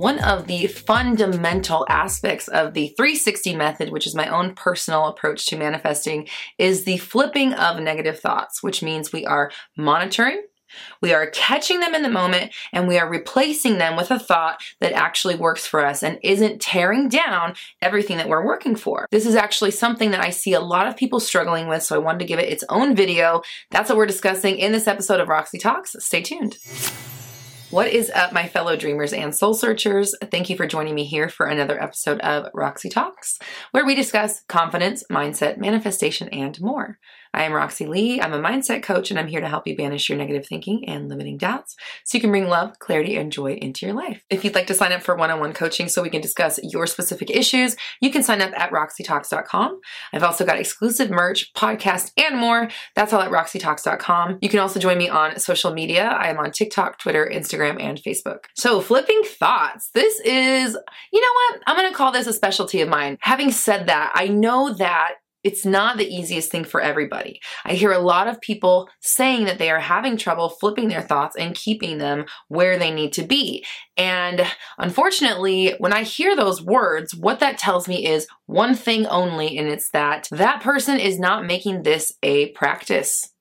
One of the fundamental aspects of the 360 method, which is my own personal approach to manifesting, is the flipping of negative thoughts, which means we are monitoring, we are catching them in the moment and we are replacing them with a thought that actually works for us and isn't tearing down everything that we're working for. This is actually something that I see a lot of people struggling with, so I wanted to give it its own video. That's what we're discussing in this episode of Roxy Talks. Stay tuned. What is up, my fellow dreamers and soul searchers? Thank you for joining me here for another episode of Roxy Talks, where we discuss confidence, mindset, manifestation, and more. I am Roxy Lee. I'm a mindset coach, and I'm here to help you banish your negative thinking and limiting doubts so you can bring love, clarity, and joy into your life. If you'd like to sign up for one on one coaching so we can discuss your specific issues, you can sign up at roxytalks.com. I've also got exclusive merch, podcast, and more. That's all at roxytalks.com. You can also join me on social media. I am on TikTok, Twitter, Instagram, and Facebook. So, flipping thoughts. This is, you know what? I'm going to call this a specialty of mine. Having said that, I know that it's not the easiest thing for everybody. I hear a lot of people saying that they are having trouble flipping their thoughts and keeping them where they need to be. And unfortunately, when I hear those words, what that tells me is one thing only, and it's that that person is not making this a practice.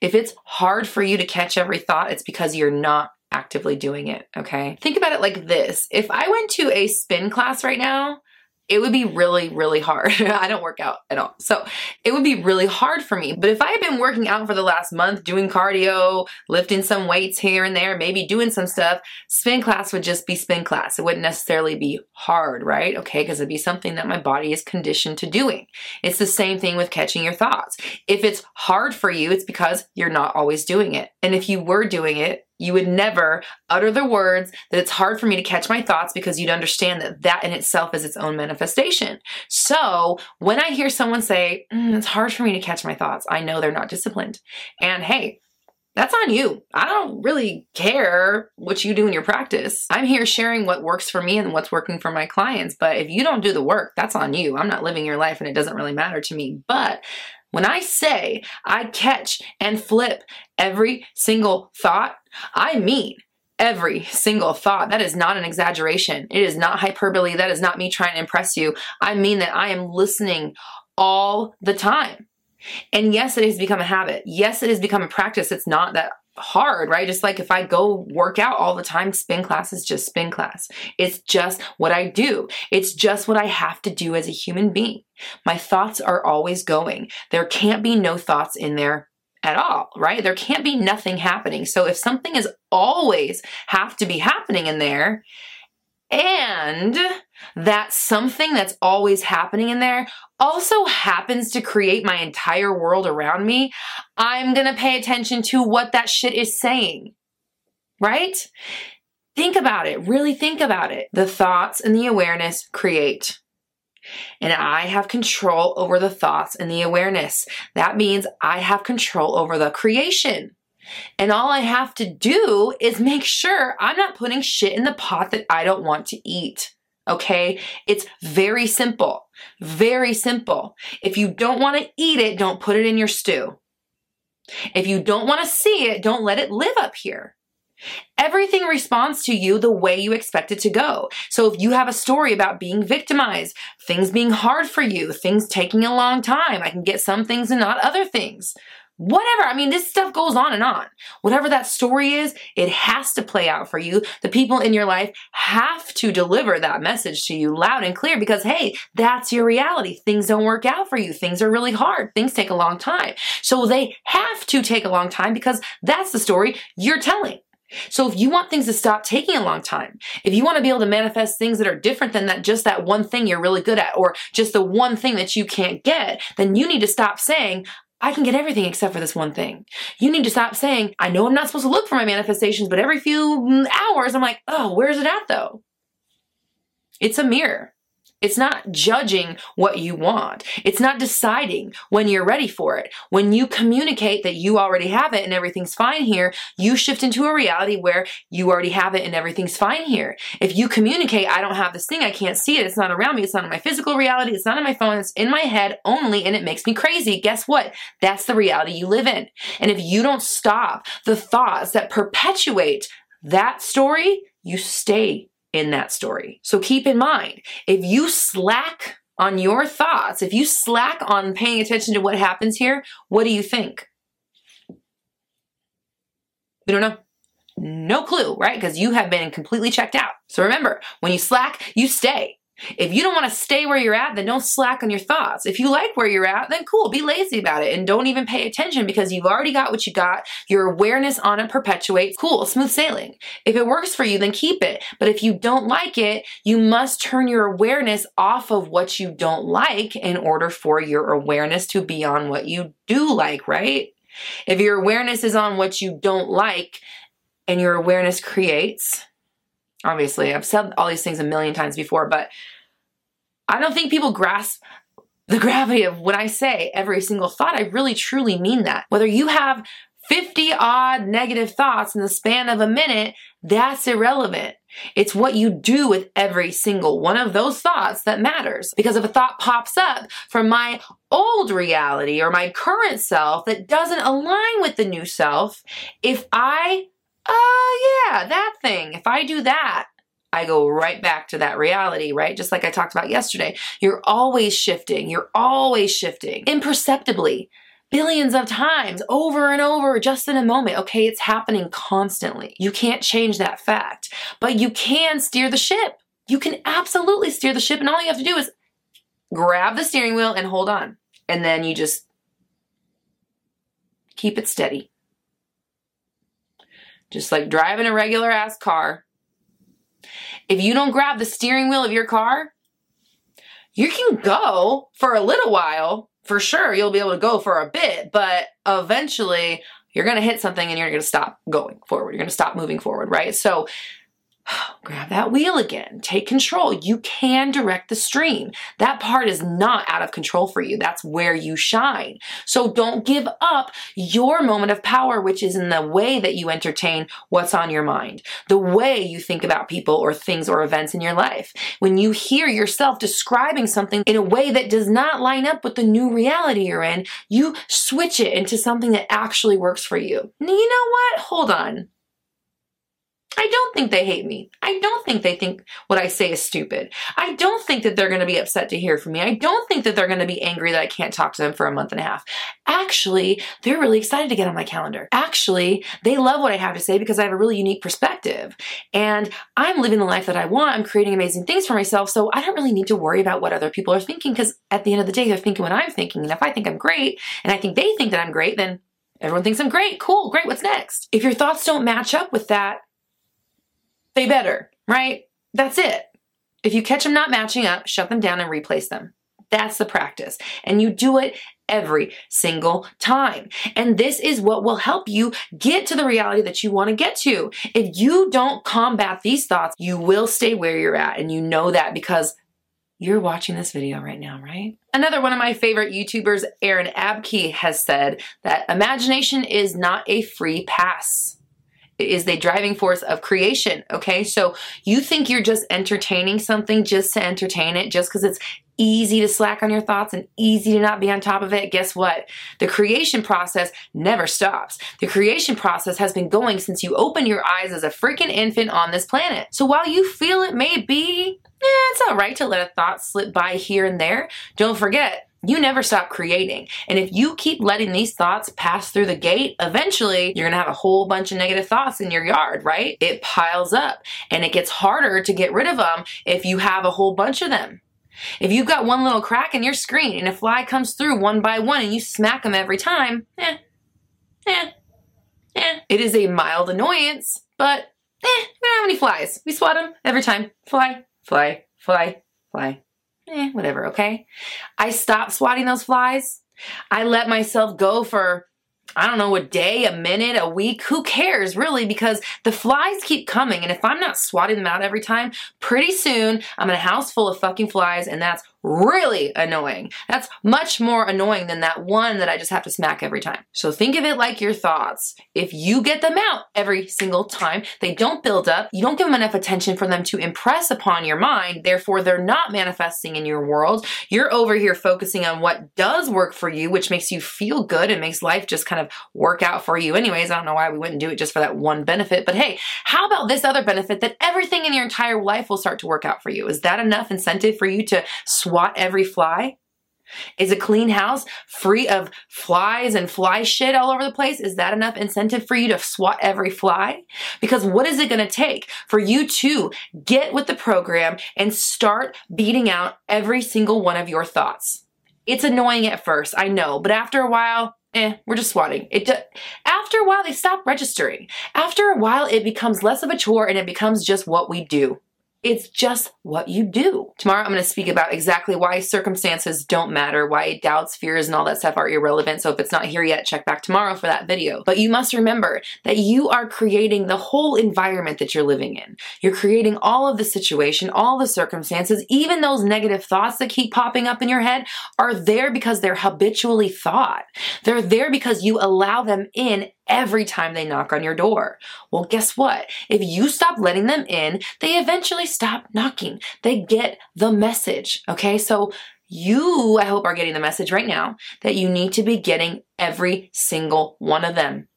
If it's hard for you to catch every thought, it's because you're not actively doing it, okay? Think about it like this. If I went to a spin class right now, it would be really, really hard. I don't work out at all. So it would be really hard for me. But if I had been working out for the last month, doing cardio, lifting some weights here and there, maybe doing some stuff, spin class would just be spin class. It wouldn't necessarily be hard, right? Okay, because it'd be something that my body is conditioned to doing. It's the same thing with catching your thoughts. If it's hard for you, it's because you're not always doing it. And if you were doing it, you would never utter the words that it's hard for me to catch my thoughts because you'd understand that that in itself is its own manifestation. So when I hear someone say, mm, it's hard for me to catch my thoughts, I know they're not disciplined. And hey, that's on you. I don't really care what you do in your practice. I'm here sharing what works for me and what's working for my clients. But if you don't do the work, that's on you. I'm not living your life and it doesn't really matter to me. But when I say I catch and flip every single thought, I mean every single thought. That is not an exaggeration. It is not hyperbole. That is not me trying to impress you. I mean that I am listening all the time. And yes, it has become a habit. Yes, it has become a practice. It's not that hard, right? Just like if I go work out all the time, spin class is just spin class. It's just what I do. It's just what I have to do as a human being. My thoughts are always going. There can't be no thoughts in there at all, right? There can't be nothing happening. So if something is always have to be happening in there, and that something that's always happening in there also happens to create my entire world around me, I'm gonna pay attention to what that shit is saying. Right? Think about it. Really think about it. The thoughts and the awareness create. And I have control over the thoughts and the awareness. That means I have control over the creation. And all I have to do is make sure I'm not putting shit in the pot that I don't want to eat. Okay? It's very simple. Very simple. If you don't want to eat it, don't put it in your stew. If you don't want to see it, don't let it live up here. Everything responds to you the way you expect it to go. So if you have a story about being victimized, things being hard for you, things taking a long time, I can get some things and not other things whatever. I mean, this stuff goes on and on. Whatever that story is, it has to play out for you. The people in your life have to deliver that message to you loud and clear because, hey, that's your reality. Things don't work out for you. Things are really hard. Things take a long time. So they have to take a long time because that's the story you're telling. So if you want things to stop taking a long time, if you want to be able to manifest things that are different than that just that one thing you're really good at or just the one thing that you can't get, then you need to stop saying, I can get everything except for this one thing. You need to stop saying, I know I'm not supposed to look for my manifestations, but every few mm, hours I'm like, oh, where's it at though? It's a mirror. It's not judging what you want. It's not deciding when you're ready for it. When you communicate that you already have it and everything's fine here, you shift into a reality where you already have it and everything's fine here. If you communicate, I don't have this thing, I can't see it, it's not around me, it's not in my physical reality, it's not in my phone, it's in my head only, and it makes me crazy. Guess what? That's the reality you live in. And if you don't stop the thoughts that perpetuate that story, you stay in that story. So keep in mind, if you slack on your thoughts, if you slack on paying attention to what happens here, what do you think? We don't know. No clue, right? Because you have been completely checked out. So remember, when you slack, you stay. If you don't want to stay where you're at, then don't slack on your thoughts. If you like where you're at, then cool, be lazy about it and don't even pay attention because you've already got what you got. Your awareness on it perpetuates. Cool, smooth sailing. If it works for you, then keep it. But if you don't like it, you must turn your awareness off of what you don't like in order for your awareness to be on what you do like, right? If your awareness is on what you don't like and your awareness creates, obviously, I've said all these things a million times before, but I don't think people grasp the gravity of when I say every single thought. I really truly mean that. Whether you have 50 odd negative thoughts in the span of a minute, that's irrelevant. It's what you do with every single one of those thoughts that matters. Because if a thought pops up from my old reality or my current self that doesn't align with the new self, if I, oh yeah, that thing, if I do that, I go right back to that reality, right? Just like I talked about yesterday. You're always shifting. You're always shifting imperceptibly, billions of times, over and over, just in a moment. Okay, it's happening constantly. You can't change that fact, but you can steer the ship. You can absolutely steer the ship, and all you have to do is grab the steering wheel and hold on. And then you just keep it steady. Just like driving a regular ass car if you don't grab the steering wheel of your car, you can go for a little while. For sure, you'll be able to go for a bit, but eventually you're going to hit something and you're going to stop going forward. You're going to stop moving forward, right? So grab that wheel again. Take control. You can direct the stream. That part is not out of control for you. That's where you shine. So don't give up your moment of power, which is in the way that you entertain what's on your mind, the way you think about people or things or events in your life. When you hear yourself describing something in a way that does not line up with the new reality you're in, you switch it into something that actually works for you. you know what? Hold on. I don't think they hate me. I don't think they think what I say is stupid. I don't think that they're going to be upset to hear from me. I don't think that they're going to be angry that I can't talk to them for a month and a half. Actually, they're really excited to get on my calendar. Actually, they love what I have to say because I have a really unique perspective. And I'm living the life that I want. I'm creating amazing things for myself. So I don't really need to worry about what other people are thinking because at the end of the day, they're thinking what I'm thinking. And if I think I'm great and I think they think that I'm great, then everyone thinks I'm great. Cool. Great. What's next? If your thoughts don't match up with that, they better, right? That's it. If you catch them not matching up, shut them down and replace them. That's the practice. And you do it every single time. And this is what will help you get to the reality that you want to get to. If you don't combat these thoughts, you will stay where you're at. And you know that because you're watching this video right now, right? Another one of my favorite YouTubers, Aaron Abke, has said that imagination is not a free pass is the driving force of creation. Okay. So you think you're just entertaining something just to entertain it, just because it's easy to slack on your thoughts and easy to not be on top of it. Guess what? The creation process never stops. The creation process has been going since you opened your eyes as a freaking infant on this planet. So while you feel it may be, yeah, it's all right to let a thought slip by here and there. Don't forget, you never stop creating. And if you keep letting these thoughts pass through the gate, eventually you're gonna have a whole bunch of negative thoughts in your yard, right? It piles up and it gets harder to get rid of them if you have a whole bunch of them. If you've got one little crack in your screen and a fly comes through one by one and you smack them every time, eh, eh, eh. It is a mild annoyance, but eh, we don't have any flies. We swat them every time. Fly, fly, fly, fly eh, whatever, okay? I stopped swatting those flies. I let myself go for I don't know, a day, a minute, a week. Who cares really? Because the flies keep coming. And if I'm not swatting them out every time, pretty soon I'm in a house full of fucking flies and that's really annoying. That's much more annoying than that one that I just have to smack every time. So think of it like your thoughts. If you get them out every single time, they don't build up, you don't give them enough attention for them to impress upon your mind, therefore they're not manifesting in your world. You're over here focusing on what does work for you, which makes you feel good and makes life just kind of work out for you anyways. I don't know why we wouldn't do it just for that one benefit, but hey, how about this other benefit that everything in your entire life will start to work out for you? Is that enough incentive for you to swat every fly? Is a clean house free of flies and fly shit all over the place? Is that enough incentive for you to swat every fly? Because what is it going to take for you to get with the program and start beating out every single one of your thoughts? It's annoying at first, I know, but after a while, eh, we're just swatting. It after a while they stop registering. After a while it becomes less of a chore and it becomes just what we do. It's just what you do. Tomorrow I'm going to speak about exactly why circumstances don't matter, why doubts, fears, and all that stuff are irrelevant. So if it's not here yet, check back tomorrow for that video. But you must remember that you are creating the whole environment that you're living in. You're creating all of the situation, all the circumstances, even those negative thoughts that keep popping up in your head are there because they're habitually thought. They're there because you allow them in every time they knock on your door. Well, guess what? If you stop letting them in, they eventually stop knocking. They get the message. Okay. So you, I hope, are getting the message right now that you need to be getting every single one of them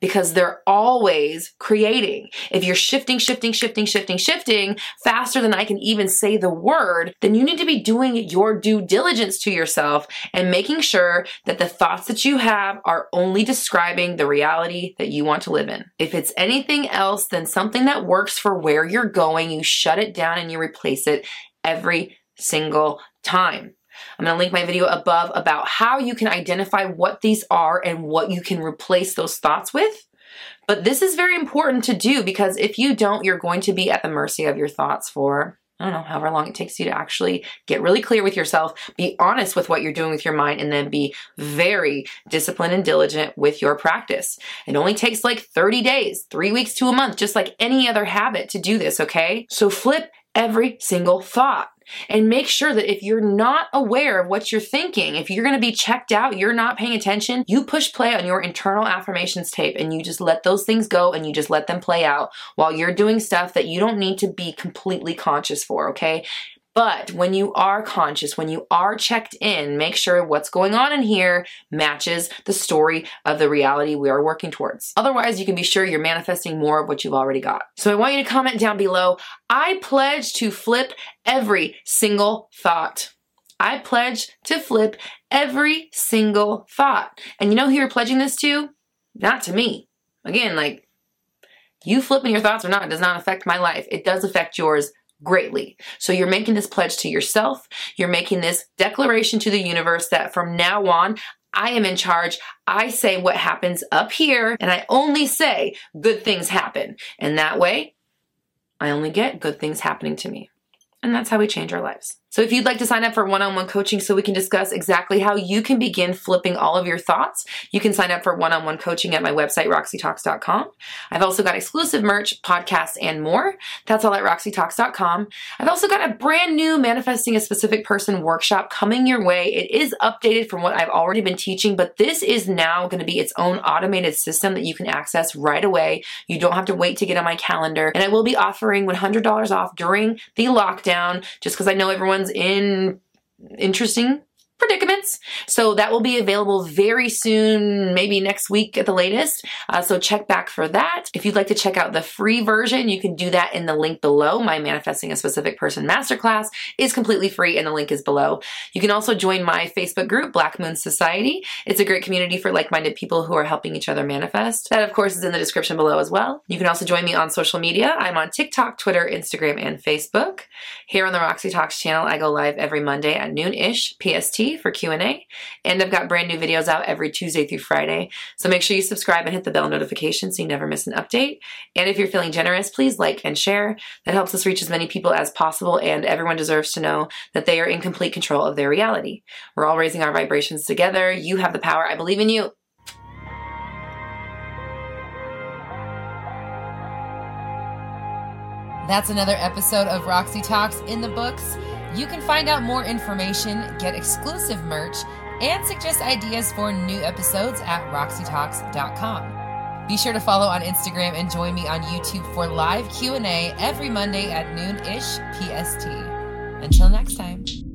because they're always creating. If you're shifting, shifting, shifting, shifting, shifting faster than I can even say the word, then you need to be doing your due diligence to yourself and making sure that the thoughts that you have are only describing the reality that you want to live in. If it's anything else than something that works for where you're going, you shut it down and you replace it every single time. I'm going to link my video above about how you can identify what these are and what you can replace those thoughts with. But this is very important to do because if you don't, you're going to be at the mercy of your thoughts for I don't know, however long it takes you to actually get really clear with yourself, be honest with what you're doing with your mind, and then be very disciplined and diligent with your practice. It only takes like 30 days, three weeks to a month, just like any other habit to do this, okay? So flip every single thought. And make sure that if you're not aware of what you're thinking, if you're to be checked out, you're not paying attention, you push play on your internal affirmations tape and you just let those things go and you just let them play out while you're doing stuff that you don't need to be completely conscious for, okay? But when you are conscious, when you are checked in, make sure what's going on in here matches the story of the reality we are working towards. Otherwise, you can be sure you're manifesting more of what you've already got. So I want you to comment down below. I pledge to flip every single thought. I pledge to flip every single thought. And you know who you're pledging this to? Not to me. Again, like, you flipping your thoughts or not does not affect my life. It does affect yours greatly. So you're making this pledge to yourself. You're making this declaration to the universe that from now on, I am in charge. I say what happens up here, and I only say good things happen. And that way, I only get good things happening to me. And that's how we change our lives. So if you'd like to sign up for one-on-one coaching so we can discuss exactly how you can begin flipping all of your thoughts, you can sign up for one-on-one coaching at my website, roxytalks.com. I've also got exclusive merch, podcasts, and more. That's all at roxytalks.com. I've also got a brand new Manifesting a Specific Person workshop coming your way. It is updated from what I've already been teaching, but this is now going to be its own automated system that you can access right away. You don't have to wait to get on my calendar. And I will be offering $100 off during the lockdown just because I know in interesting predicaments. So that will be available very soon, maybe next week at the latest. Uh, so check back for that. If you'd like to check out the free version, you can do that in the link below. My Manifesting a Specific Person Masterclass is completely free and the link is below. You can also join my Facebook group, Black Moon Society. It's a great community for like-minded people who are helping each other manifest. That of course is in the description below as well. You can also join me on social media. I'm on TikTok, Twitter, Instagram, and Facebook. Here on the Roxy Talks channel, I go live every Monday at noon-ish PST for Q&A. And I've got brand new videos out every Tuesday through Friday. So make sure you subscribe and hit the bell notification so you never miss an update. And if you're feeling generous, please like and share. That helps us reach as many people as possible and everyone deserves to know that they are in complete control of their reality. We're all raising our vibrations together. You have the power. I believe in you. That's another episode of Roxy Talks in the books. You can find out more information, get exclusive merch, and suggest ideas for new episodes at roxytalks.com. Be sure to follow on Instagram and join me on YouTube for live Q&A every Monday at noon-ish PST. Until next time.